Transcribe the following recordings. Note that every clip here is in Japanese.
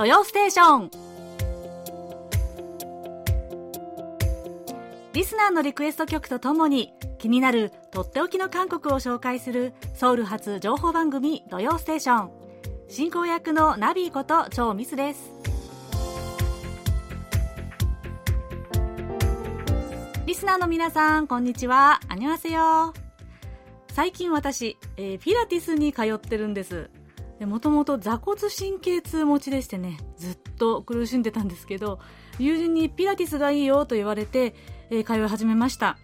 土曜ステーション」リスナーのリクエスト曲とともに気になるとっておきの韓国を紹介するソウル発情報番組「土曜ステーション」進行役のナビこと超ミスです。リスナーの皆さんこんにちは。안녕하세요最近私、えー、ピラティスに通ってるんです。もともと座骨神経痛持ちでしてねずっと苦しんでたんですけど友人にピラティスがいいよと言われて、えー、通い始めました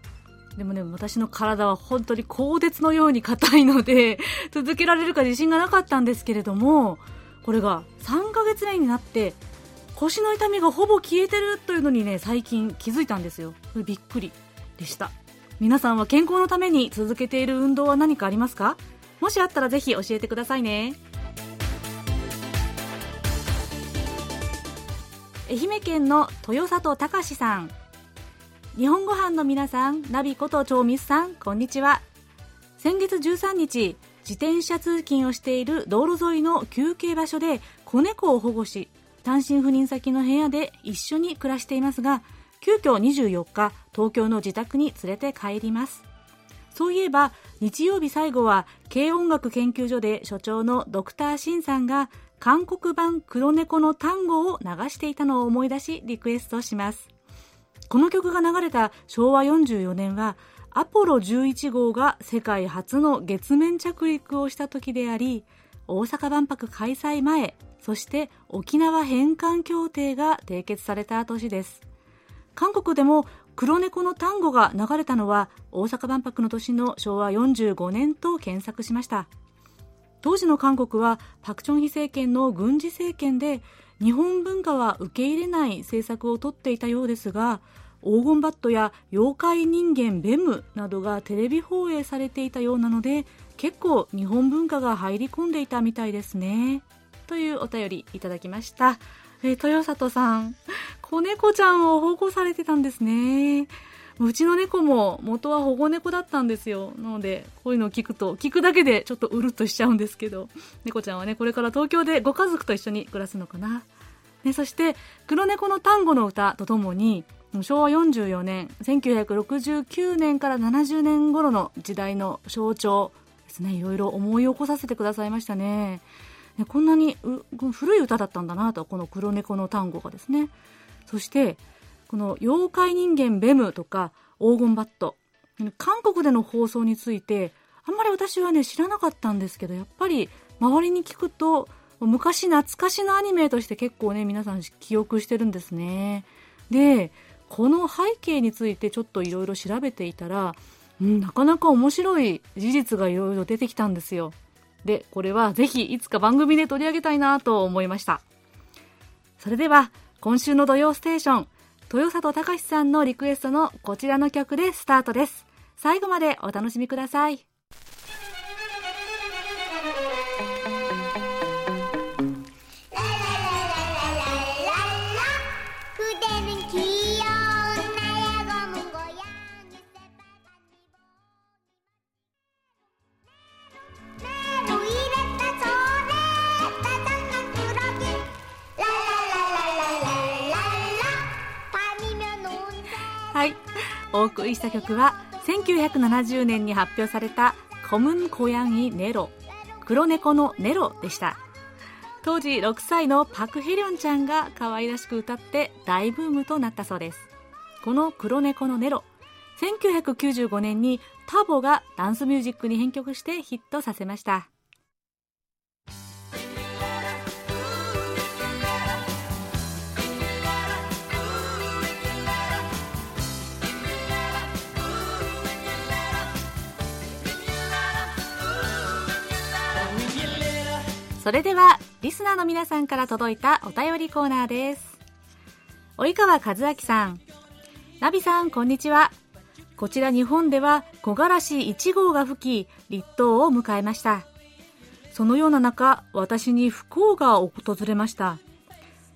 でもね、私の体は本当に鋼鉄のように硬いので、続けられるか自信がなかったんですけれども、これが3ヶ月目になって、腰の痛みがほぼ消えてるというのにね、最近気づいたんですよ。びっくりでした。皆さんは健康のために続けている運動は何かありますか？もしあったらぜひ教えてくださいね。愛媛県の豊里隆さん。日本ご飯の皆さんナビこと超ミスさんこんにちは。先月13日自転車通勤をしている道路沿いの休憩場所で子猫を保護し単身赴任先の部屋で一緒に暮らしていますが急遽24日東京の自宅に連れて帰ります。そういえば日曜日最後は軽音楽研究所で所長のドクターシンさんが韓国版黒猫の単語を流していたのを思い出しリクエストします。この曲が流れた昭和44年はアポロ11号が世界初の月面着陸をした時であり大阪万博開催前そして沖縄返還協定が締結された年です。韓国でも黒猫の単語が流れたのは大阪万博の年の昭和45年と検索しました。当時の韓国はパク・チョンヒ政権の軍事政権で日本文化は受け入れない政策をとっていたようですが黄金バットや妖怪人間ベムなどがテレビ放映されていたようなので結構日本文化が入り込んでいたみたいですね。というお便りいただきました、えー、豊里さん。子猫ちゃんを保護されてたんですね。うちの猫も元は保護猫だったんですよ。なので、こういうのを聞くと、聞くだけでちょっとうるっとしちゃうんですけど、猫ちゃんはね、これから東京でご家族と一緒に暮らすのかな。ね、そして、黒猫の単語の歌とともに、昭和44年、1969年から70年頃の時代の象徴ですね、いろいろ思い起こさせてくださいましたね。ねこんなに古い歌だったんだなと、この黒猫の単語がですね。そして、この妖怪人間ベムとか黄金バット。韓国での放送についてあんまり私はね知らなかったんですけどやっぱり周りに聞くと昔懐かしのアニメとして結構ね皆さん記憶してるんですね。でこの背景についてちょっといろいろ調べていたら、うん、なかなか面白い事実がいろいろ出てきたんですよ。でこれはぜひいつか番組で取り上げたいなと思いました。それでは今週の土曜ステーション豊里隆さんのリクエストのこちらの曲でスタートです。最後までお楽しみください。はい。お送りした曲は1970年に発表されたコムンコヤンイネロ。黒猫のネロでした。当時6歳のパク・ヘリョンちゃんが可愛らしく歌って大ブームとなったそうです。この黒猫のネロ。1995年にターボがダンスミュージックに編曲してヒットさせました。それではリスナーの皆さんから届いたお便りコーナーです。及川和明さん。ナビさんこんにちは。こちら日本では木枯らし1号が吹き立冬を迎えました。そのような中私に不幸が訪れました。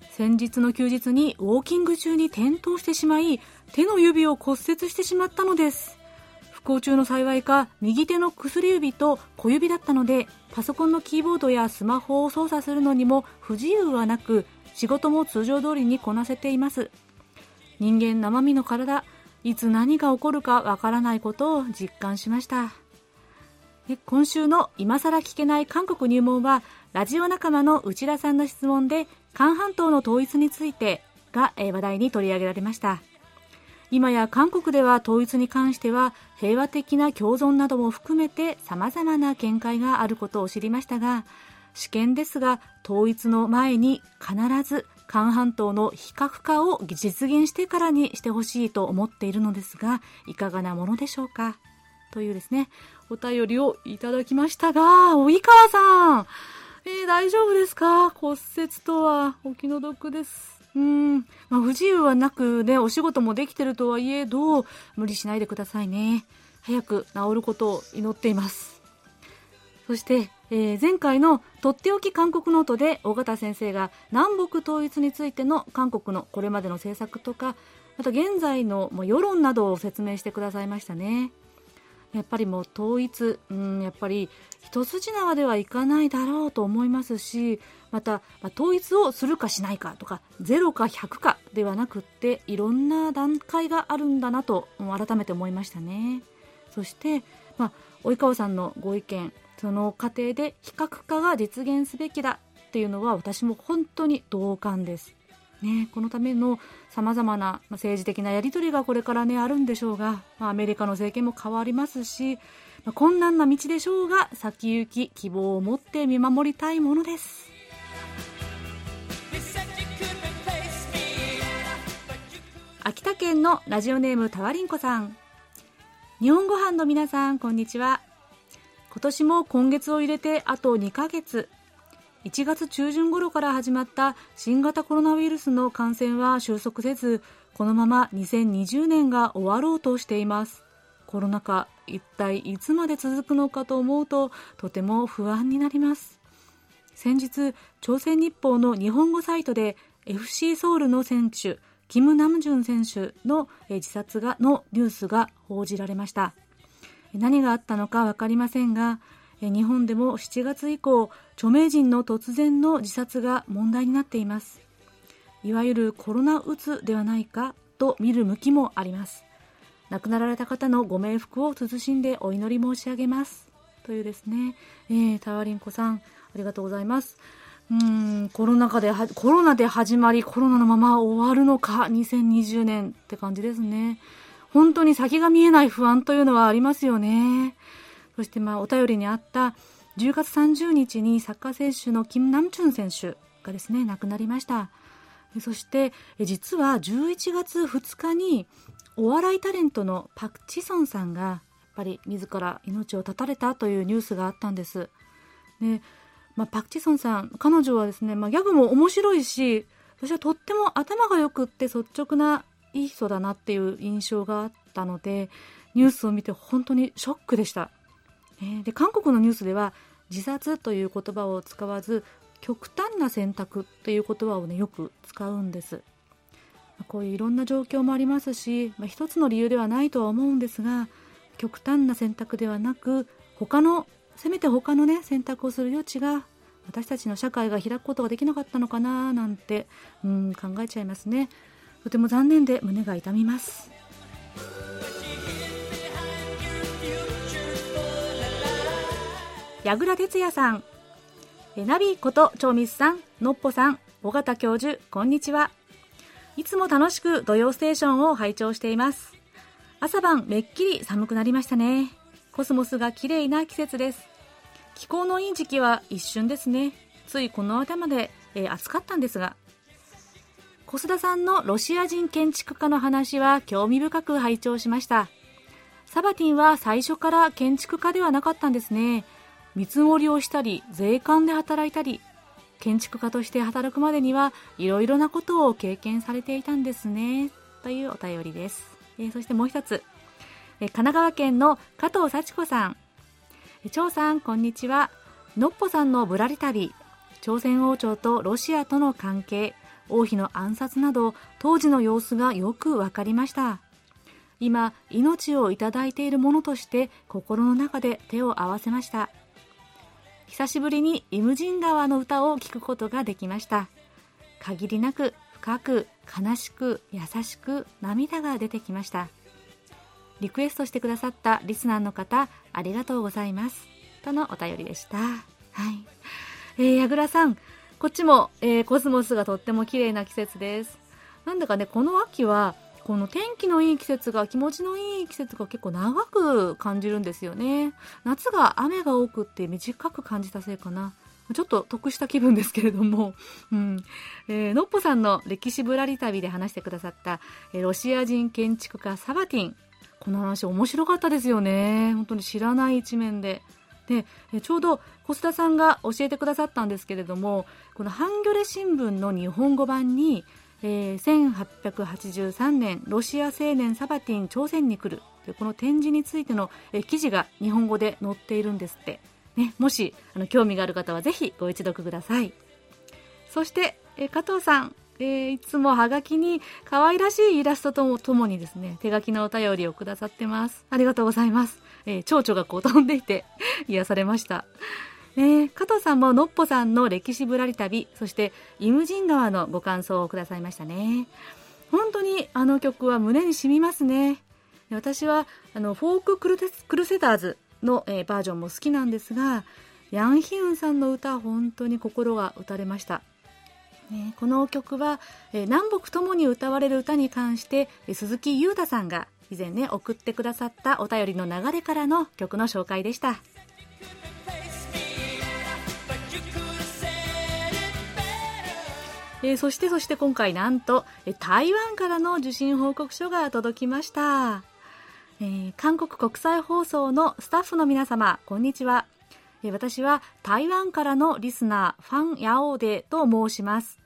先日の休日にウォーキング中に転倒してしまい手の指を骨折してしまったのです。不幸中の幸いか右手の薬指と小指だったのでパソコンのキーボードやスマホを操作するのにも不自由はなく仕事も通常通りにこなせています。人間生身の体いつ何が起こるかわからないことを実感しました。今週の今さら聞けない韓国入門はラジオ仲間の内田さんの質問で韓半島の統一についてが話題に取り上げられました。今や韓国では統一に関しては平和的な共存なども含めて様々な見解があることを知りましたが試験ですが統一の前に必ず韓半島の非核化を実現してからにしてほしいと思っているのですがいかがなものでしょうか？というですねお便りをいただきましたが及川さん、えー、大丈夫ですか？骨折とはお気の毒です。うん、まあ、不自由はなくね、お仕事もできてるとはいえど、無理しないでくださいね。早く治ることを祈っています。そして、えー、前回のとっておき韓国ノートで尾形先生が南北統一についての韓国のこれまでの政策とか、また現在の世論などを説明してくださいましたね。やっぱりもう統一、うん、やっぱり一筋縄ではいかないだろうと思いますし、また、まあ、統一をするかしないかとか、0か100かではなくって、いろんな段階があるんだなと改めて思いましたね。そして、まあ、及川さんのご意見、その過程で非核化が実現すべきだっていうのは私も本当に同感です。ね、このためのさまざまな政治的なやり取りがこれからねあるんでしょうが、まあ、アメリカの政権も変わりますし、まあ、困難な道でしょうが先行き希望を持って見守りたいものです。秋田県のラジオネームたわりんこさん。日本ご飯の皆さんこんにちは。今年も今月を入れてあと2ヶ月。1月中旬頃から始まった新型コロナウイルスの感染は収束せず、このまま2020年が終わろうとしています。コロナ禍、一体いつまで続くのかと思うと、とても不安になります。先日、朝鮮日報の日本語サイトで FC ソウルの選手、キム・ナムジュン選手の自殺がのニュースが報じられました。何があったのか分かりませんが、日本でも7月以降著名人の突然の自殺が問題になっています。いわゆるコロナうつではないかと見る向きもあります。亡くなられた方のご冥福を慎んでお祈り申し上げます。というですね、えー、タワリンコさんありがとうございます。うんコロナ禍でコロナで始まりコロナのまま終わるのか2020年って感じですね。本当に先が見えない不安というのはありますよね。そしてまあお便りにあった10月30日にサッカー選手のキム・ナムチュン選手がですね亡くなりました。そして実は11月2日にお笑いタレントのパク・チソンさんがやっぱり自ら命を絶たれたというニュースがあったんです。で、まあ、パク・チソンさん彼女はですね、まあ、ギャグも面白いし私はとっても頭がよくって率直ないい人だなっていう印象があったのでニュースを見て本当にショックでした、で韓国のニュースでは自殺という言葉を使わず極端な選択という言葉をねよく使うんです。こういういろんな状況もありますし、まあ、一つの理由ではないとは思うんですが極端な選択ではなく他のせめて他のね選択をする余地が私たちの社会が開くことができなかったのかななんてうん考えちゃいますね。とても残念で胸が痛みます。矢倉哲也さん。ナビこと長光さんのっぽさん尾形教授こんにちは。いつも楽しく土曜ステーションを拝聴しています。朝晩めっきり寒くなりましたね。コスモスが綺麗な季節です。気候のいい時期は一瞬ですね。ついこの頭で、えー、暑かったんですが。小須田さんのロシア人建築家の話は興味深く拝聴しました。サバティンは最初から建築家ではなかったんですね。見積もりをしたり税関で働いたり建築家として働くまでにはいろいろなことを経験されていたんですね。というお便りです、えー、そしてもう一つ、えー、神奈川県の加藤幸子さん。張さんこんにちは。のっぽさんのぶらり旅。朝鮮王朝とロシアとの関係。王妃の暗殺など当時の様子がよくわかりました。今命をいただいているものとして心の中で手を合わせました。久しぶりにイムジン川の歌を聴くことができました。限りなく深く悲しく優しく涙が出てきました。リクエストしてくださったリスナーの方ありがとうございます。とのお便りでした。はい。えー、矢倉さんこっちも、えー、コスモスがとっても綺麗な季節です。なんだかねこの秋はこの天気のいい季節が気持ちのいい季節が結構長く感じるんですよね。夏が雨が多くって短く感じたせいかな。ちょっと得した気分ですけれども、うん。えー、のっぽさんの歴史ぶらり旅で話してくださった、えー、ロシア人建築家サバティン。この話面白かったですよね。本当に知らない一面で。でちょうど小須田さんが教えてくださったんですけれどもこのハンギョレ新聞の日本語版に、えー、1883年ロシア青年サバティン朝鮮に来るこの展示についての、えー、記事が日本語で載っているんですって、ね、もしあの興味がある方はぜひご一読くださいそして、えー、加藤さんえー、いつもハガキに可愛らしいイラストともともにですね、手書きのお便りをくださってます。ありがとうございます。えー、蝶々がこう飛んでいて癒されました。えー、加藤さんものっぽさんの歴史ぶらり旅、そしてイムジン川のご感想をくださいましたね。本当にあの曲は胸に染みますね。私はあのフォーククルクルセダーズの、えー、バージョンも好きなんですが、ヤンヒウンさんの歌本当に心が打たれました。ね、この曲は、え、南北ともに歌われる歌に関して、鈴木優太さんが以前ね送ってくださったお便りの流れからの曲の紹介でしたえー、そしてそして今回なんと、台湾からの受信報告書が届きました、えー、韓国国際放送のスタッフの皆様こんにちは、えー、私は台湾からのリスナーファン・ヤオーデと申します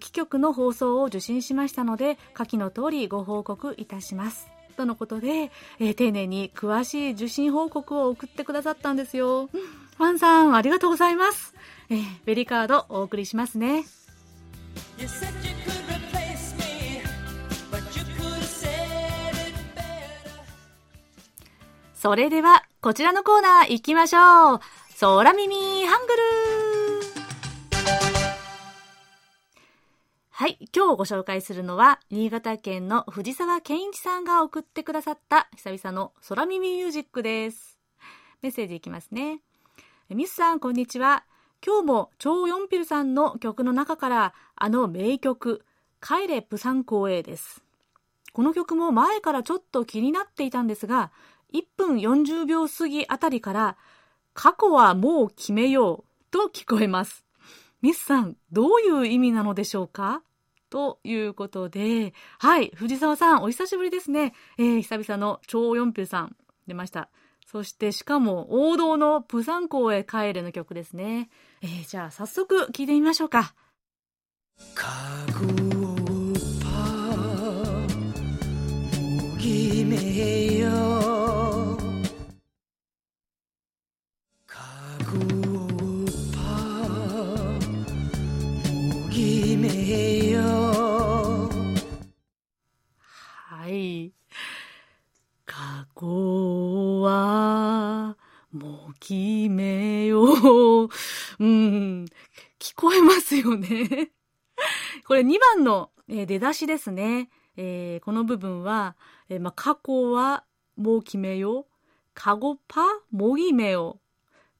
基局の放送を受信しましたので下記の通りご報告いたしますとのことで、え、丁寧に詳しい受信報告を送ってくださったんですよ。ファンさん、ありがとうございます。え、ベリカードお送りしますね。それでは、こちらのコーナー行きましょう。空耳ハングルはい。今日ご紹介するのは、新潟県の藤沢健一さんが送ってくださった久々の空耳ミュージックです。メッセージいきますね。ミスさん、こんにちは。今日も超ヨンピルさんの曲の中から、あの名曲、帰れプサン港へです。この曲も前からちょっと気になっていたんですが、1分40秒過ぎあたりから、過去はもう決めようと聞こえます。ミスさん、どういう意味なのでしょうか？ということで、はい、藤沢さん、お久しぶりですね。えー、久々の超四平さん、出ました。そしてしかも王道のプサン港へ帰れの曲ですね。えー、じゃあ早速聴いてみましょうか。め決めよう。うん、聞こえますよね。これ2番の、え、出だしですね。えー、この部分は、えー、まあ、過去はもう決めよう。かごぱもぎめよ。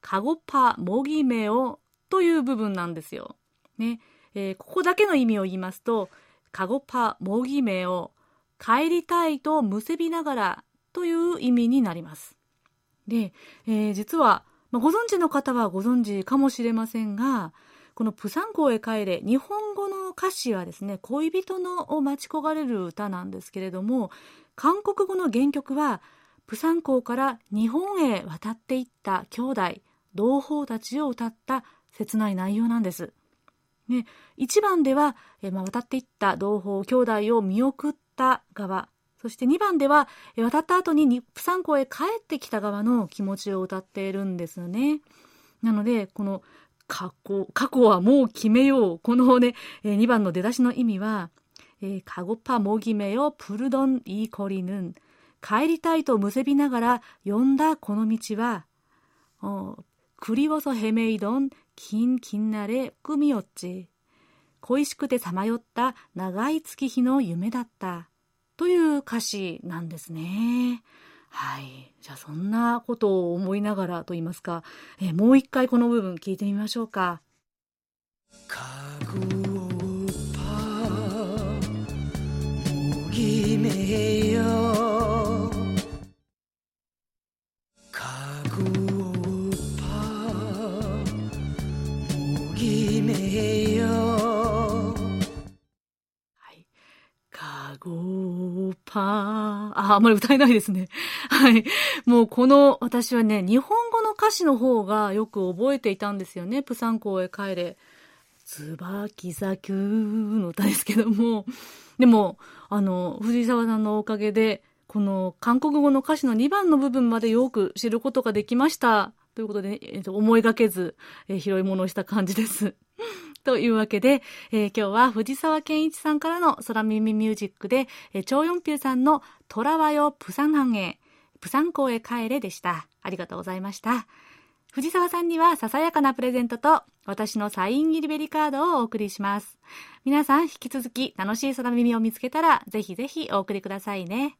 かごぱもぎめよという部分なんですよ。ね。えー、ここだけの意味を言いますと、かごぱもぎめを帰りたいと結びながらという意味になります。で、えー、実は、まあ、ご存知の方はご存知かもしれませんが、このプサン港へ帰れ、日本語の歌詞はですね、恋人のを待ち焦がれる歌なんですけれども、韓国語の原曲は、プサン港から日本へ渡っていった兄弟、同胞たちを歌った切ない内容なんです。ね、1番では、えまあ、渡っていった同胞兄弟を見送った側そして2番では渡った後にプサン港へ帰ってきた側の気持ちを歌っているんですね。なのでこの過去過去はもう決めよう。このね2番の出だしの意味は「カゴパモギメよプルドンイーコリヌン」帰りたいとむせびながら呼んだこの道は「クリオソヘメイドン金金なれ組みよっち」恋しくてさまよった長い月日の夢だった。という歌詞なんですね。はい。じゃあそんなことを思いながらと言いますか、えー、もう一回この部分聞いてみましょうか。めよかごぱあ、あんまり歌えないですね。はい。もうこの、私はね、日本語の歌詞の方がよく覚えていたんですよね。プサン港へ帰れ。椿咲きの歌ですけども。でも、あの、藤沢さんのおかげで、この韓国語の歌詞の2番の部分までよく知ることができました。ということで、えー、と思いがけず、えー、拾い物をした感じです。というわけで、えー、今日は藤沢健一さんからの空耳ミュージックで、えー、超四平さんの虎はよプサンハンへ、プサン港へ帰れでした。ありがとうございました。藤沢さんにはささやかなプレゼントと私のサイン入りベリカードをお送りします。皆さん引き続き楽しい空耳を見つけたらぜひぜひお送りくださいね。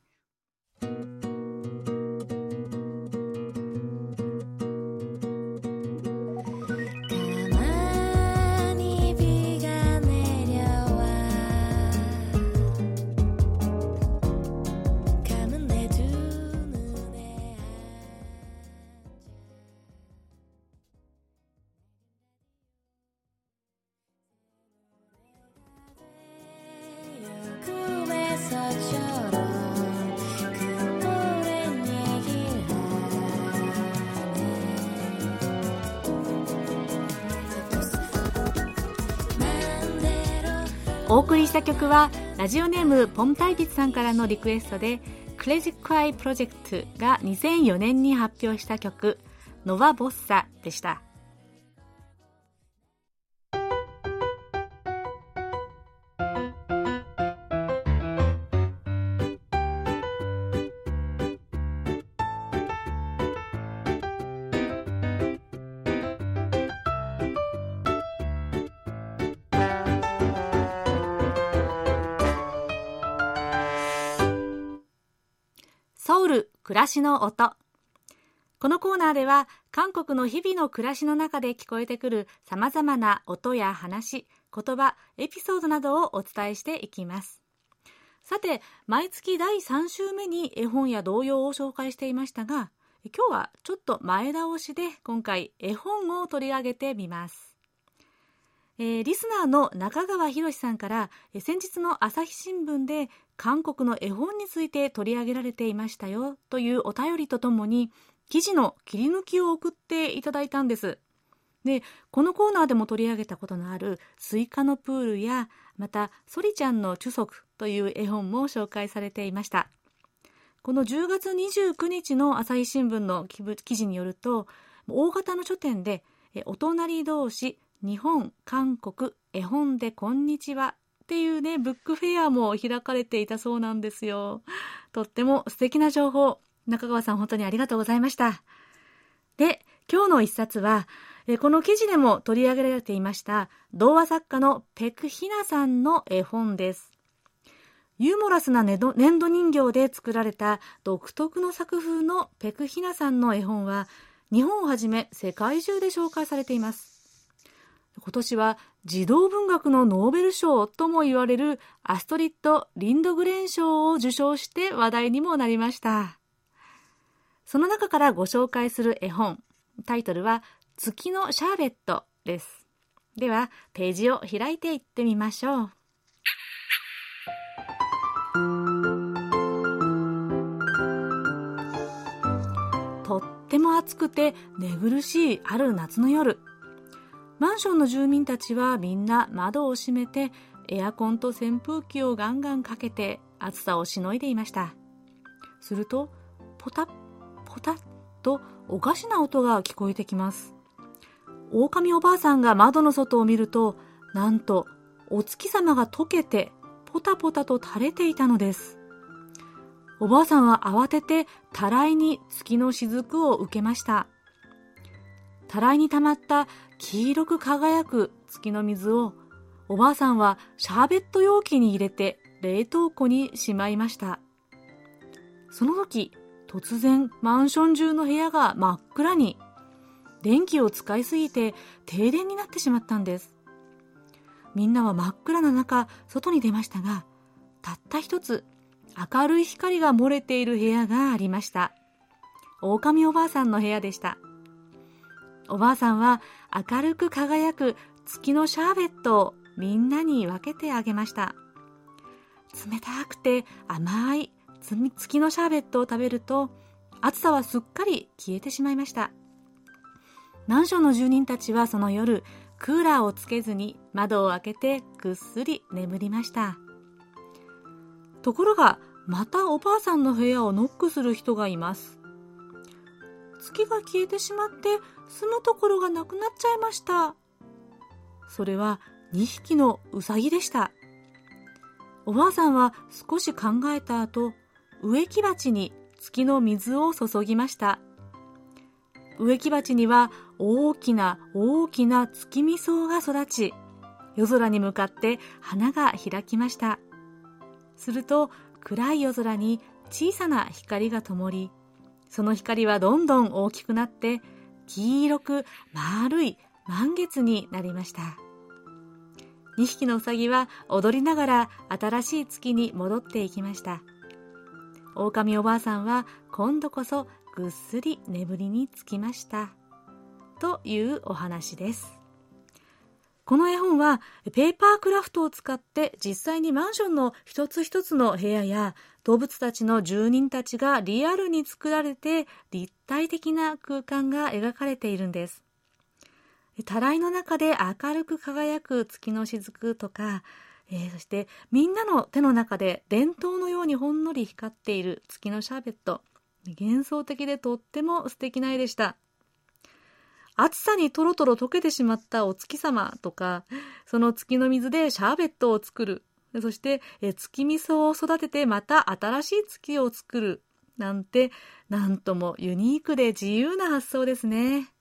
お送りした曲はラジオネームポンタイピツさんからのリクエストでクレジックアイプロジェクトが2004年に発表した曲ノワボッサでした。暮らしの音。このコーナーでは韓国の日々の暮らしの中で聞こえてくるさまざまな音や話言葉エピソードなどをお伝えしていきます。さて毎月第3週目に絵本や童謡を紹介していましたが今日はちょっと前倒しで今回絵本を取り上げてみます。えー、リスナーの中川博さんから、先日の朝日新聞で韓国の絵本について取り上げられていましたよというお便りとともに記事の切り抜きを送っていただいたんです。でこのコーナーでも取り上げたことのあるスイカのプールやまたソリちゃんのチュソクという絵本も紹介されていました。この10月29日の朝日新聞の記事によると大型の書店でお隣同士日本、韓国、絵本でこんにちはっていうね、ブックフェアも開かれていたそうなんですよ。とっても素敵な情報。中川さん本当にありがとうございました。で、今日の一冊は、この記事でも取り上げられていました童話作家のペクヒナさんの絵本です。ユーモラスな粘土人形で作られた独特の作風のペクヒナさんの絵本は日本をはじめ世界中で紹介されています。今年は児童文学のノーベル賞とも言われるアストリッド・リンドグレン賞を受賞して話題にもなりました。その中からご紹介する絵本、タイトルは月のシャーベットです。では、ページを開いていってみましょう。とっても暑くて寝苦しいある夏の夜。マンションの住民たちはみんな窓を閉めてエアコンと扇風機をガンガンかけて暑さをしのいでいました。するとポタッポタッとおかしな音が聞こえてきます。狼おばあさんが窓の外を見るとなんとお月様が溶けてポタポタと垂れていたのです。おばあさんは慌ててたらいに月の雫を受けました。たらいに溜まった黄色く輝く月の水をおばあさんはシャーベット容器に入れて冷凍庫にしまいました。その時、突然マンション中の部屋が真っ暗に。電気を使いすぎて停電になってしまったんです。みんなは真っ暗な中、外に出ましたが、たった一つ明るい光が漏れている部屋がありました。狼おばあさんの部屋でした。おばあさんは明るく輝く月のシャーベットをみんなに分けてあげました。冷たくて甘い月のシャーベットを食べると暑さはすっかり消えてしまいました。マンションの住人たちはその夜、クーラーをつけずに窓を開けてぐっすり眠りました。ところが、またおばあさんの部屋をノックする人がいます。月が消えてしまって住むところがなくなっちゃいました。それは2匹のウサギでした。おばあさんは少し考えた後、植木鉢に月の水を注ぎました。植木鉢には大きな大きな月見草が育ち、夜空に向かって花が開きました。すると暗い夜空に小さな光が灯り、その光はどんどん大きくなって黄色く丸い満月になりました。2匹のうさぎは踊りながら新しい月に戻っていきました。狼おばあさんは今度こそぐっすり眠りにつきました。というお話です。この絵本はペーパークラフトを使って実際にマンションの一つ一つの部屋や動物たちの住人たちがリアルに作られて立体的な空間が描かれているんです。たらいの中で明るく輝く月の雫とか、えー、そしてみんなの手の中で伝統のようにほんのり光っている月のシャーベット。幻想的でとっても素敵な絵でした。暑さにとろとろ溶けてしまったお月様とか、その月の水でシャーベットを作る。そして、え月味噌を育ててまた新しい月を作る。なんて、なんともユニークで自由な発想ですね。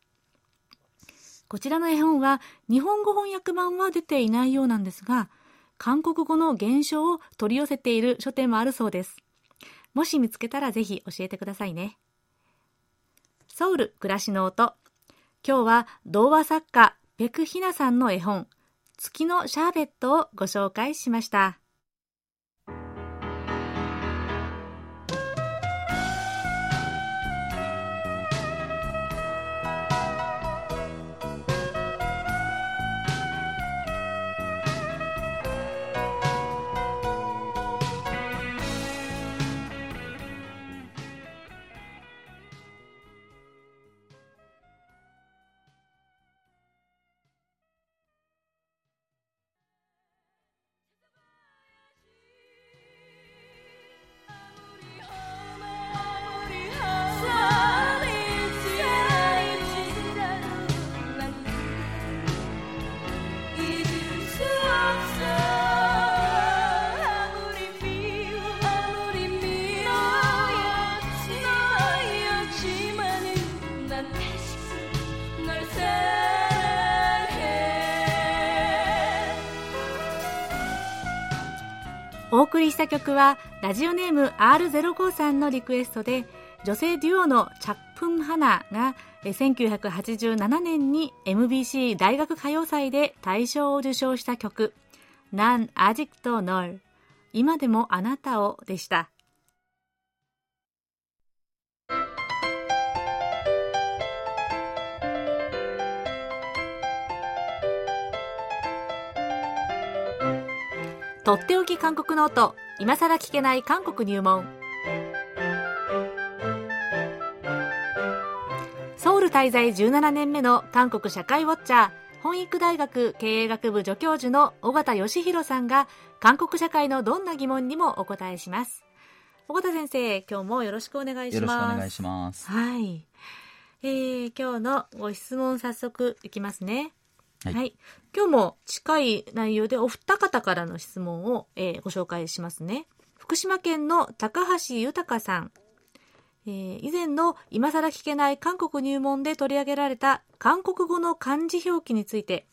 こちらの絵本は日本語翻訳版は出ていないようなんですが、韓国語の原書を取り寄せている書店もあるそうです。もし見つけたらぜひ教えてくださいね。ソウル暮らしの音。今日は童話作家ペクヒナさんの絵本月のシャーベットをご紹介しました。お送りした曲はラジオネーム R05 さんのリクエストで女性デュオのチャップン・ハナが1987年に MBC 大学歌謡祭で大賞を受賞した曲「なんアジクトノル今でもあなたを」でした。とっておき韓国ノート今さら聞けない韓国入門。ソウル滞在17年目の韓国社会ウォッチャー本育大学経営学部助教授の尾形義弘さんが韓国社会のどんな疑問にもお答えします。尾形先生今日もよろしくお願いします。よろしくお願いします。はい。えー、今日のご質問早速いきますね。はい、はい、今日も近い内容でお二方からの質問を、えー、ご紹介しますね。福島県の高橋豊さん。えー、以前の今更聞けない韓国入門で取り上げられた韓国語の漢字表記について、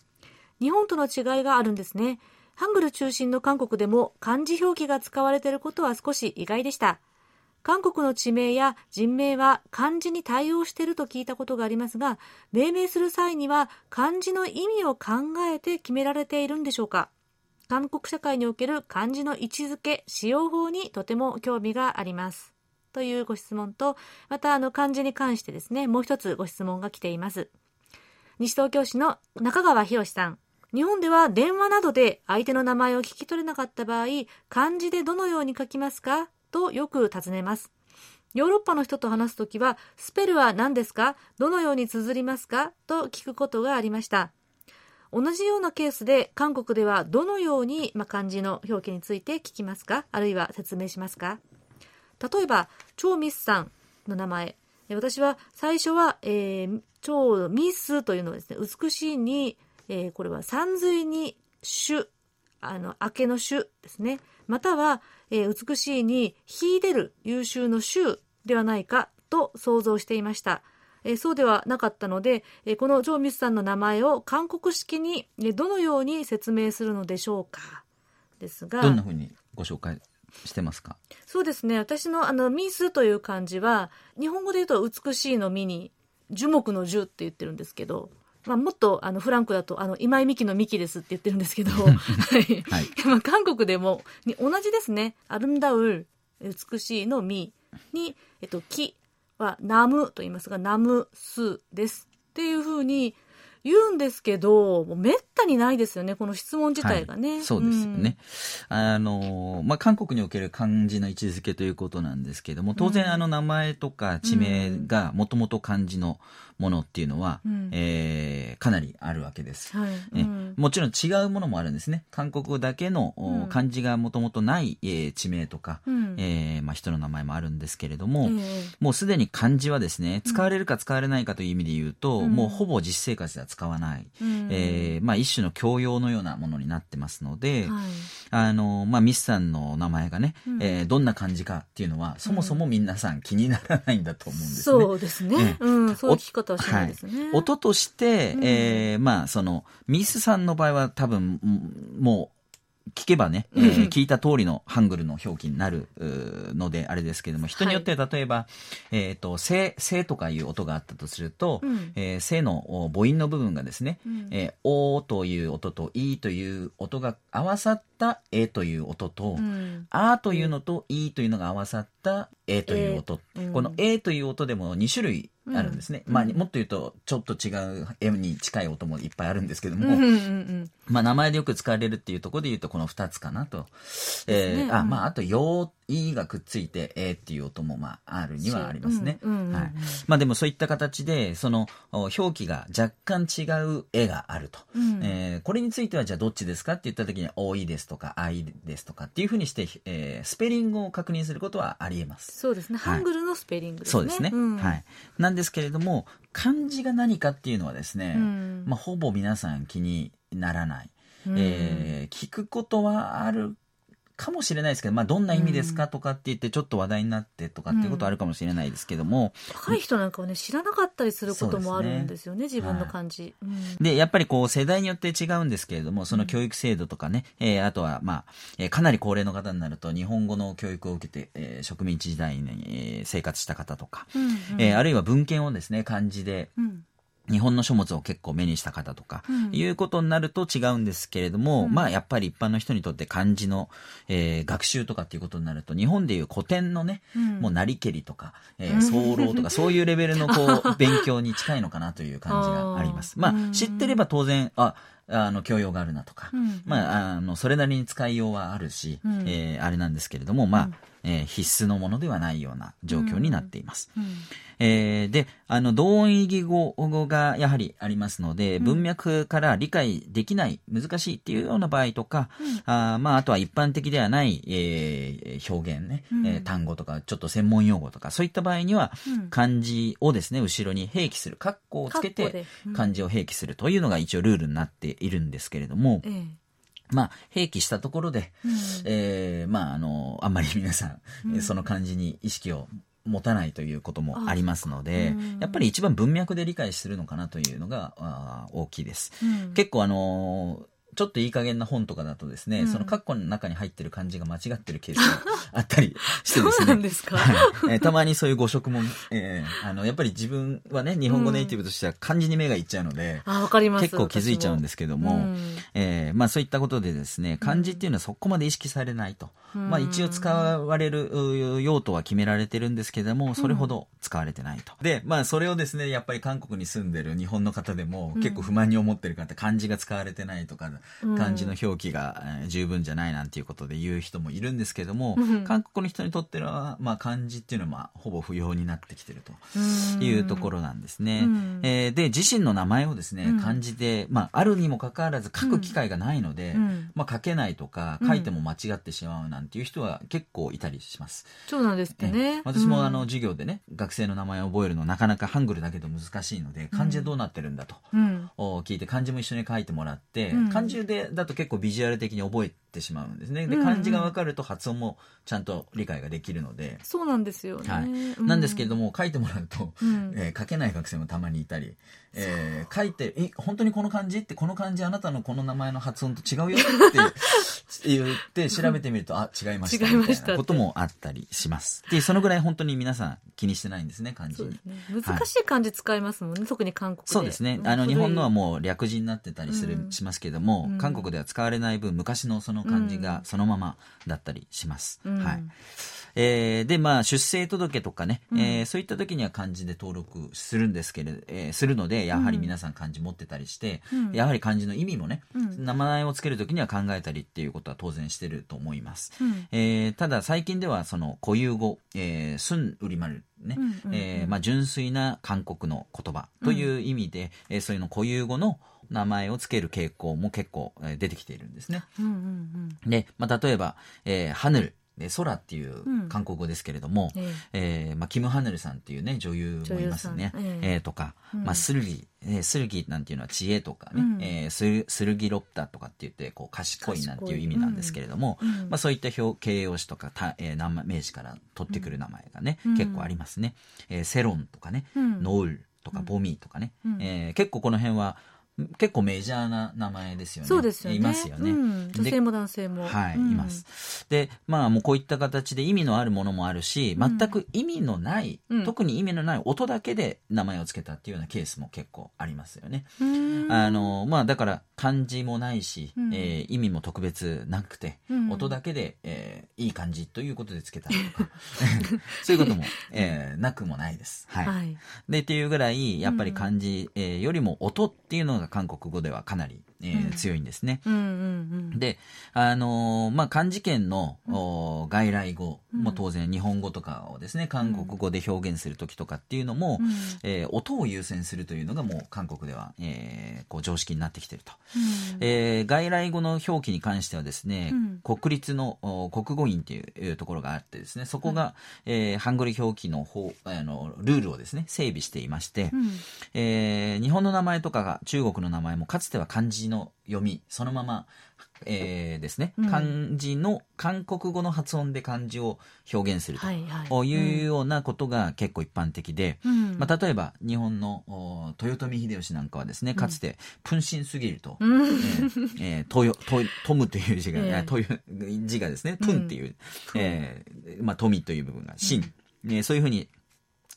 日本との違いがあるんですね。ハングル中心の韓国でも漢字表記が使われていることは少し意外でした。韓国の地名や人名は漢字に対応していると聞いたことがありますが、命名する際には漢字の意味を考えて決められているんでしょうか？韓国社会における漢字の位置づけ、使用法にとても興味があります。というご質問と、またあの漢字に関してですね、もう一つご質問が来ています。西東京市の中川博さん。日本では電話などで相手の名前を聞き取れなかった場合、漢字でどのように書きますか？とよく尋ねます。ヨーロッパの人と話すときは、スペルは何ですか？どのように綴りますか？と聞くことがありました。同じようなケースで韓国ではどのように、ま、漢字の表記について聞きますか？あるいは説明しますか？例えば、超ミスさんの名前。私は最初は、えー、超ミスというのはですね、美しいに、えー、これは山水に種、あの、明けの種ですね。または、えー、美しいに秀でる優秀の種ではないかと想像していました。えー、そうではなかったので、えー、このジョー・ミスさんの名前を韓国式に、えどのように説明するのでしょうか。ですがどんなふうにご紹介してますか？そうですね。私のあのミスという漢字は日本語で言うと美しいの実に樹木の樹って言ってるんですけどまあ、もっとあのフランクだとあの今井美樹の美樹ですって言ってるんですけど、はい、はい、まあ、韓国でも同じですね。アルンダウル美しいの実に、えっと、木はナムと言いますがナムスですっていうふうに言うんですけど、もうめったにないですよね、この質問自体がね。はい、そうですよね。うん、あの、まあ、韓国における漢字の位置づけということなんですけれども、当然、あの、名前とか地名がもともと漢字のものっていうのは、うん、えー、かなりあるわけです、はい。うん、もちろん違うものもあるんですね。韓国だけの、うん、漢字がもともとない、えー、地名とか、うん、えー、まあ、人の名前もあるんですけれども、もうすでに漢字はですね、使われるか使われないかという意味で言うと、もうほぼ実生活では使わない、うん、えー、まあ、一種の教養のようなものになってますので、はい、あの、まあ、ミスさんの名前がね、うん、えー、どんな漢字かっていうのは、そもそも皆さん気にならないんだと思うんですね。そうですね。うん、そう聞き方はしですね。はい、音として、うん、えー、まあ、その、ミスさんの場合は多分、もう、聞けばね、えー、聞いた通りのハングルの表記になるので、あれですけども、人によって例えば、はい、えっ、ー、と、せ、せとかいう音があったとすると、うん、えー、せの母音の部分がですね、うん、えー、おという音といという音が合わさったえという音と、うん、あというのといというのが合わさったえという音、えー、このえという音でも2種類あるんですね。うん、まあ、もっと言うと、ちょっと違う M に近い音もいっぱいあるんですけども、うんうんうん、まあ、名前でよく使われるっていうところで言うと、この2つかなと。えー、ね、あ、まあ、あと、よ、いがくっついて、えーっていう音も、まあ、あるにはありますね。はい。まあ、でもそういった形で、その、表記が若干違う絵があると。うん、えー、これについては、じゃあどっちですかって言った時に、多いですとか、あいですとかっていうふうにして、えー、スペリングを確認することはあり得ます。そうですね。ハングルのスペリングですね。そうですね。うん、はい。なんんですけれども漢字が何かっていうのはですね、うん、まあ、ほぼ皆さん気にならない、うん、えー、聞くことはあるかもしれないですけど、まあ、どんな意味ですかとかって言ってちょっと話題になってとかっていうことはあるかもしれないですけども、うん、若い人なんかはね知らなかったりすることもあるんですよね、ね、自分の感じ、はい、でやっぱりこう世代によって違うんですけれどもその教育制度とかね、うん、えー、あとはまあ、えー、かなり高齢の方になると日本語の教育を受けて、えー、植民地時代に、えー、生活した方とか、うんうん、えー、あるいは文献をですね漢字で、うん日本の書物を結構目にした方とか、うん、いうことになると違うんですけれども、うん、まあやっぱり一般の人にとって漢字の、えー、学習とかっていうことになると、日本でいう古典のね、うん、もうなりけりとか、えー、早漏とか、そういうレベルのこう、勉強に近いのかなという感じがあります。まあ知ってれば当然、あ、あの、教養があるなとか、まあ、あの、それなりに使いようはあるし、うん、えー、あれなんですけれども、まあ、えー、必須のものではないような状況になっています。うん。うん、えー、で、あの、同音異義語がやはりありますので、文脈から理解できない、難しいっていうような場合とか、うん、あまあ、あとは一般的ではない、えー、表現ね、うん、えー、単語とか、ちょっと専門用語とか、そういった場合には、漢字をですね、後ろに併記する、括弧をつけて、漢字を併記するというのが一応ルールになっているんですけれども、ええまあ、併記したところで、うん、えー、まあ、あの、あんまり皆さん、うん、その漢字に意識を持たないということもありますので、やっぱり一番文脈で理解するのかなというのがあ大きいです。うん、結構あのーちょっといい加減な本とかだとですね、うん、その括弧の中に入ってる漢字が間違ってるケースが あったりしてですね。そうなんですか、はい。えー、たまにそういう誤植も、えー、あの、やっぱり自分はね、日本語ネイティブとしては漢字に目がいっちゃうので、うん、あ、わかります。結構気づいちゃうんですけども、も。うん、えー、まあそういったことでですね、漢字っていうのはそこまで意識されないと。うん、まあ一応使われる用途は決められてるんですけども、それほど使われてないと。で、まあそれをですね、やっぱり韓国に住んでる日本の方でも結構不満に思ってる方、漢字が使われてないとか、漢字の表表記が十分じゃないなんていうことで言う人もいるんですけども、韓国の人にとっては、まあ、漢字っていうのは、まあ、ほぼ不要になってきてるというところなんですね。えー、で自身の名前をですね漢字で、まあ、あるにもかかわらず書く機会がないので、まあ、書けないとか書いても間違ってしまうなんていう人は結構いたりします。そうなんですってね。私もあの授業でね学生の名前を覚えるのなかなかハングルだけど難しいので漢字はどうなってるんだと、うん、聞いて漢字も一緒に書いてもらって、漢字中でだと結構構ビジュアル的に覚えてしまうんですね。で、漢字が分かると発音もちゃんと理解ができるので。そうなんですよね。はい。なんですけれども、書いてもらうと、うん、えー、書けない学生もたまにいたり、えー、書いて、え、本当にこの漢字ってこの漢字あなたのこの名前の発音と違うよって 言って調べてみると、あ、違いました。違いました。こともあったりします。で、そのぐらい本当に皆さん気にしてないんですね、漢字に。ね、難しい漢字使いますもんね、はい、特に韓国で。そうですね。あの、日本のはもう略字になってたりする、うん、しますけども、韓国では使われない分、昔のその漢字がそのままだったりします。うん、はい。えー、で、まあ、出生届とかね、うん、えー、そういった時には漢字で登録するんですけれど、えー、するので、やはり皆さん漢字持ってたりして、うん、やはり漢字の意味もね、うん、名前を付ける時には考えたりっていうことは当然してると思います。うん、えー、ただ、最近ではその固有語、えー、すんうりまるね、うんうん、えー、まあ、純粋な韓国の言葉という意味で、うん、えー、そういうの固有語の名前を付ける傾向も結構、えー、出てきているんですね。うんうんうん、で、まあ、例えば、えー、ハヌル。で空っていう韓国語ですけれども、うん、えー、まあ、キム・ハヌルさんっていうね女優もいますね、えー、えー、とか、うん、まあ、スルギ、えー、スルギなんていうのは知恵とかね、うん、えー、スルスルギロプタとかって言ってこう賢いなんていう意味なんですけれども、うん、まあ、そういった表形容詞とかた、えー、名名詞から取ってくる名前がね、結構ありますね、えー、セロンとかね、ノウルとかボミとかね、うん、えー、結構この辺は結構メジャーな名前ですよね。そうですよね。いますよね。うん、女性も男性も。はい、うん、います。で、まあもうこういった形で意味のあるものもあるし、全く意味のない、うん、特に意味のない音だけで名前を付けたっていうようなケースも結構ありますよね。あの、まあだから漢字もないし、うん、えー、意味も特別なくて、音だけで、えー、いい感じということで付けたとか、そういうことも、えー、なくもないです。はい。はい、で、っていうぐらい、やっぱり漢字、えー、よりも音っていうのがが韓国語ではかなり、えー、強いんですね。で、あのー、まあ、漢字圏の、うん、外来語も当然日本語とかをですね、韓国語で表現する時とかっていうのも、うん、えー、音を優先するというのがもう韓国では、えー、こう常識になってきてると。うん、えー、外来語の表記に関してはですね、国立の国語院っていうところがあってですね、そこが、うん、えー、ハングル表記の方あのルールをですね、整備していまして、うん、えー、日本の名前とかが中国の名前もかつては漢字の読みそのまま、えー、ですね、漢字の韓国語の発音で漢字を表現するというようなことが結構一般的で、まあ、例えば日本の豊臣秀吉なんかはですねかつて「プンシンすぎると」うん、えーえー、トトトムという字が、えー、という字がですね「プン」っていう、えーまあ、富という部分が「シン」えー、そういうふうに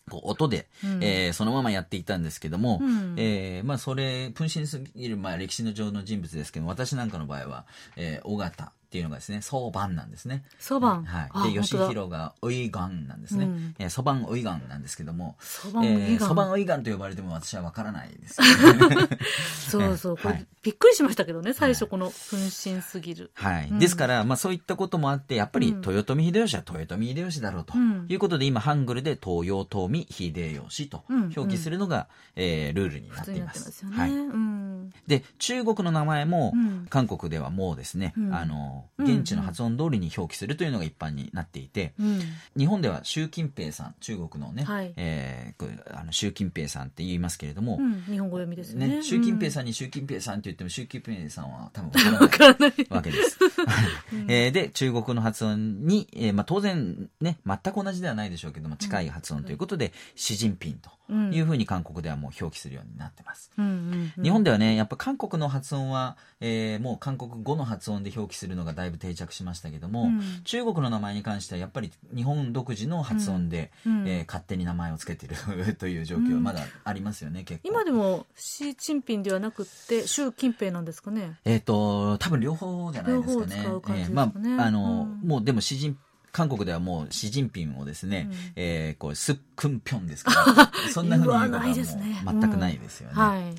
こう音で、うん、えー、そのままやっていたんですけども、うん、えー、まあそれ、分身すぎる、まあ歴史の上の人物ですけど私なんかの場合は、えー、尾形っていうのがですね、そばんなんですね。そばん。はい。で、吉弘がおいがんなんですね。うん、そばんおいがんなんですけども、そばんおいがん。そばんおいがんと呼ばれても私はわからないです、ね、そうそう。これ、はい、びっくりしましたけどね、最初この分身すぎる。はい。うん、ですから、まあそういったこともあって、やっぱり豊臣秀吉は豊臣秀吉だろうということで、今、ハングルで東洋東美秀吉と表記するのが、うん、えー、ルールになっています。すね、はい。うんで中国の名前も、韓国ではもうですね、うん。あのうん。現地の発音通りに表記するというのが一般になっていて、うん。日本では習近平さん中国のね、はい。えーあの習近平さんって言いますけれども、うん。日本語読みですよね。ね、習近平んさんに習近平さんって言っても習近平さんは多分わからない。わけです。えーで、中国の発音に、えーまあ、当然ね、全く同じではないでしょうけども、近い発音ということで、シジンピンというふうに韓国ではもう表記するようになってます。うんうんうん。日本ではね、やっぱ韓国の発音は、えーもう韓国語の発音で表記するのがだいぶ定着しましたけども、うん。中国の名前に関してはやっぱり日本独自の発音で、うん。うん。えー勝手に名前を付けている という状況はまだありますよね、結構。今でもシー・チンピンではなくって習近平なんですかね？えっ、と、多分両方じゃないですかね。両方使う感じですえーまあ、あの、うんもうでも、詩人、韓国ではもう、シジンピンをですね、うん。えーこう、スックンピョンですから、そんなふうに言うことはもう全くないですよね。うん。はい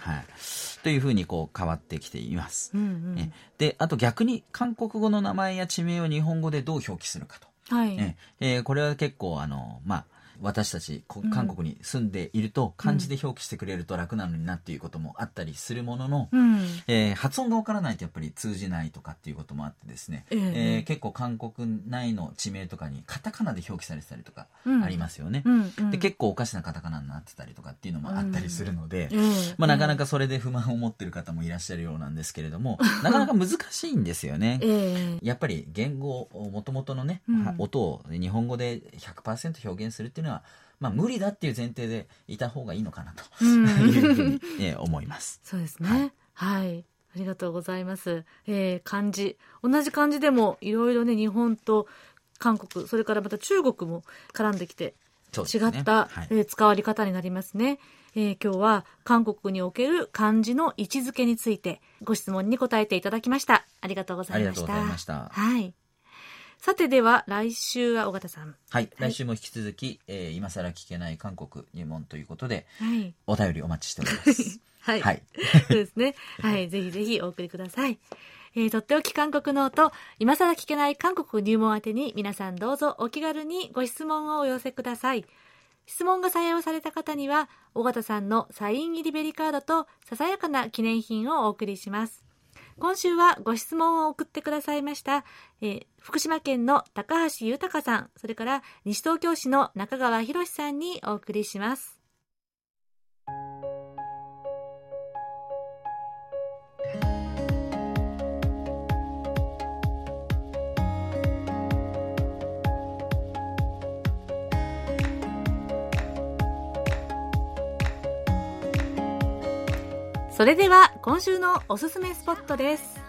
というふうにこう、変わってきています。うんうんえで、あと逆に、韓国語の名前や地名を日本語でどう表記するかと。はいええーこれは結構あの、まあ、私たちこ韓国に住んでいると漢字で表記してくれると楽なのになっていうこともあったりするものの、うん。えー発音がわからないとやっぱり通じないとかっていうこともあってですね、ええ。えー結構韓国内の地名とかにカタカナで表記されてたりとかうん。ありますよね、うんうん。で結構おかしなカタカナになってたりとかっていうのもあったりするので、ええ。まあ、なかなかそれで不満を持ってる方もいらっしゃるようなんですけれども なかなか難しいんですよね。ええ。やっぱり言語もともとのね、音を日本語で100%表現するっていうのは、まあ、無理だっていう前提でいた方がいいのかなとうん いうふうに、えー思います。そうですね。はい。ありがとうございます。えー漢字。同じ漢字でもいろいろね、日本と韓国、それからまた中国も絡んできて、ね違った、はいえー使われ方になりますね。えー今日は韓国における漢字の位置づけについてご質問に答えていただきました。ありがとうございました。ありがとうございましたはい。さてでは来週は尾形さん。はい、来週も引き続き、えー今更聞けない韓国入門ということで、はい。お便りお待ちしております。はい。はい。そうですね。はい。ぜひぜひお送りください。えーとっておき韓国ノート、今更聞けない韓国入門宛てに皆さんどうぞお気軽にご質問をお寄せください。質問が採用された方には、尾形さんのサイン入りベリーカードとささやかな記念品をお送りします。今週はご質問を送ってくださいました、えー福島県の高橋豊さん、それから西東京市の中川博さんにお送りします。それでは今週のおすすめスポットです。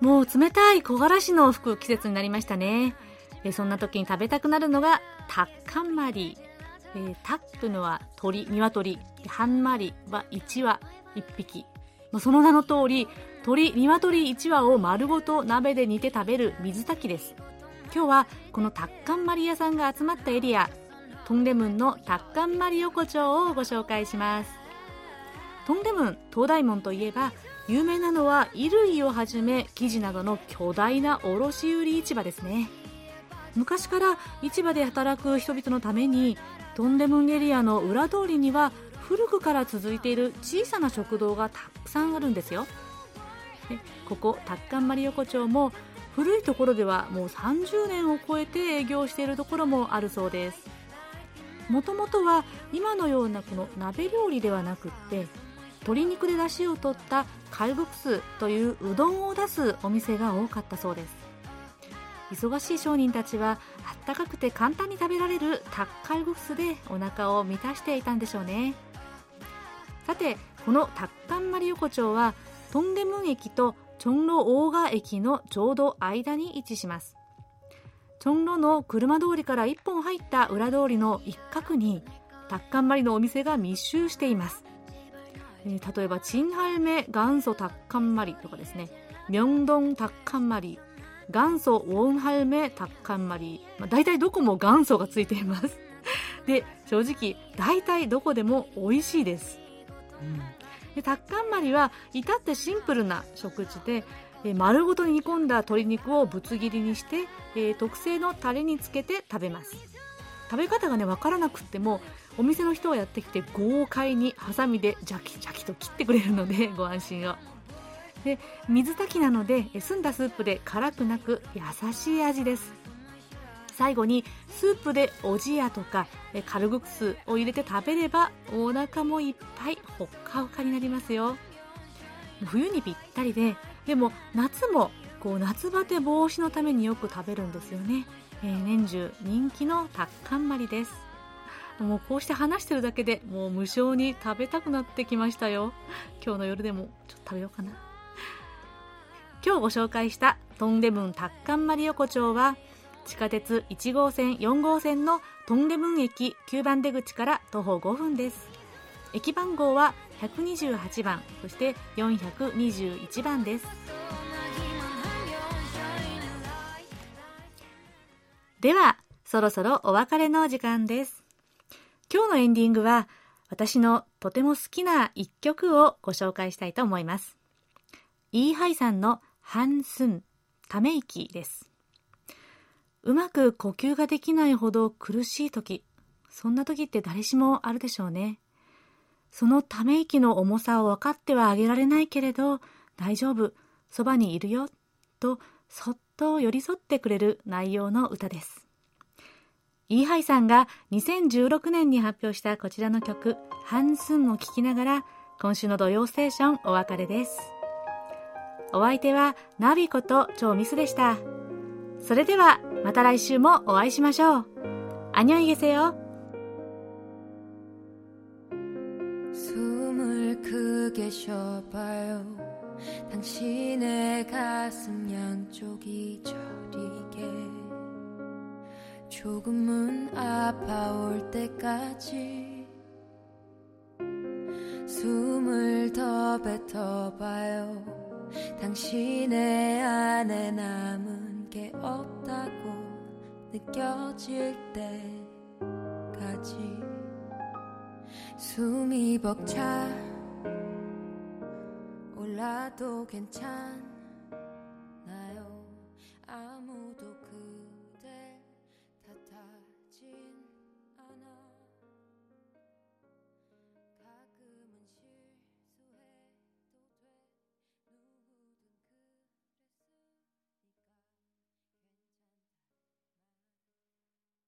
もう冷たい木枯らしの吹く季節になりましたね。えそんな時に食べたくなるのがタッカンマリ。えータッというのは鳥鶏ハンマリ。は1羽1匹。まあその名の通り鳥鶏1羽を丸ごと鍋で煮て食べる水炊きです。今日はこのタッカンマリ屋さんが集まったエリアトンデムンのタッカンマリ横丁をご紹介します。トンデムン東大門といえば有名なのは衣類をはじめ生地などの巨大な卸売市場ですね。昔から市場で働く人々のためにトンデムンエリアの裏通りには古くから続いている小さな食堂がたくさんあるんですよ。でここタッカンマリ横丁も古いところではもう30年を超えて営業しているところもあるそうです。もともとは今のようなこの鍋料理ではなくって鶏肉で出汁を取ったカルグクスといううどんを出すお店が多かったそうです。忙しい商人たちはあったかくて簡単に食べられるタッカルグクスでお腹を満たしていたんでしょうね。さてこのタッカンマリ横丁はトンデムン駅とチョンロ大賀駅のちょうど間に位置します。チョンロの車通りから一本入った裏通りの一角にタッカンマリのお店が密集しています。えー例えばチンハルメ元祖タッカンマリとかですね。ミョンドンタッカンマリ元祖ウォンハルメタッカンマリ、まあ、大体どこも元祖がついています。で正直大体どこでも美味しいです、でタッカンマリは至ってシンプルな食事でえー丸ごと煮込んだ鶏肉をぶつ切りにして、えー特製のタレにつけて食べます。食べ方がね分からなくってもお店の人がやってきて豪快にハサミでジャキジャキと切ってくれるので ご安心を。で水炊きなので澄んだスープで辛くなく優しい味です。最後にスープでおじやとかカルグクスを入れて食べればお腹もいっぱいほっかほかになりますよ。冬にぴったりででも夏もこう夏バテ防止のためによく食べるんですよね、えー、年中人気のタッカンマリです。もうこうして話してるだけでもう無性に食べたくなってきましたよ。今日の夜でもちょっと食べようかな。今日ご紹介したトンデムンタッカンマリ横丁は地下鉄1号線4号線のトンデムン駅9番出口から徒歩5分です。駅番号は128番そして421番です。ではそろそろお別れの時間です。今日のエンディングは私のとても好きな一曲をご紹介したいと思います。イーハイさんのハンスンため息です。うまく呼吸ができないほど苦しい時そんな時って誰しもあるでしょうね。そのため息の重さを分かってはあげられないけれど大丈夫そばにいるよとそっと寄り添ってくれる内容の歌です。イーハイさんが2016年に発表したこちらの曲「ハンスン」を聴きながら今週の土曜ステーションお別れですお相手はナビこと超ミスでしたそれではまた来週もお会いしましょう。안녕히계세 요。 숨을크게쉬어봐요당신의가슴양쪽이저리게 조금은 아파올 때까지 숨을 더 뱉어봐요 당신의 안에 남은 게 없다고 느껴질 때까지 숨이 벅차 올라도 괜찮